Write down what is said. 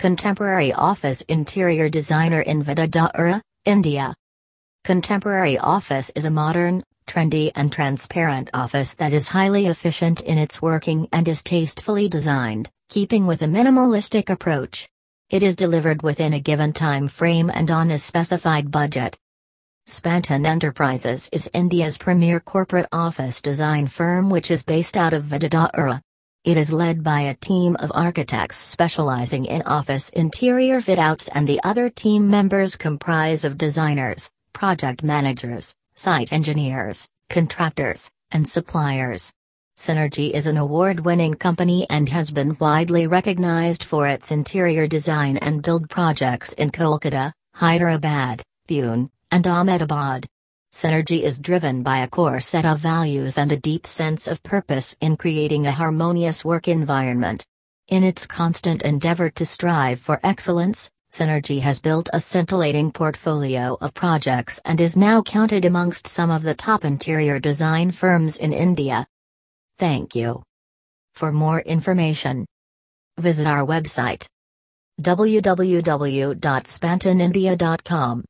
Contemporary Office Interior Designer in Vadodara, India. Contemporary Office is a modern, trendy, and transparent office that is highly efficient in its working and is tastefully designed, keeping with a minimalistic approach. It is delivered within a given time frame and on a specified budget. Spandan Enterprises is India's premier corporate office design firm which is based out of Vadodara. It is led by a team of architects specializing in office interior fit-outs and the other team members comprise of designers, project managers, site engineers, contractors, and suppliers. Synergy is an award-winning company and has been widely recognized for its interior design and build projects in Kolkata, Hyderabad, Pune, and Ahmedabad. Synergy is driven by a core set of values and a deep sense of purpose in creating a harmonious work environment. In its constant endeavor to strive for excellence, Synergy has built a scintillating portfolio of projects and is now counted amongst some of the top interior design firms in India. Thank you. For more information, visit our website www.spandanindia.com.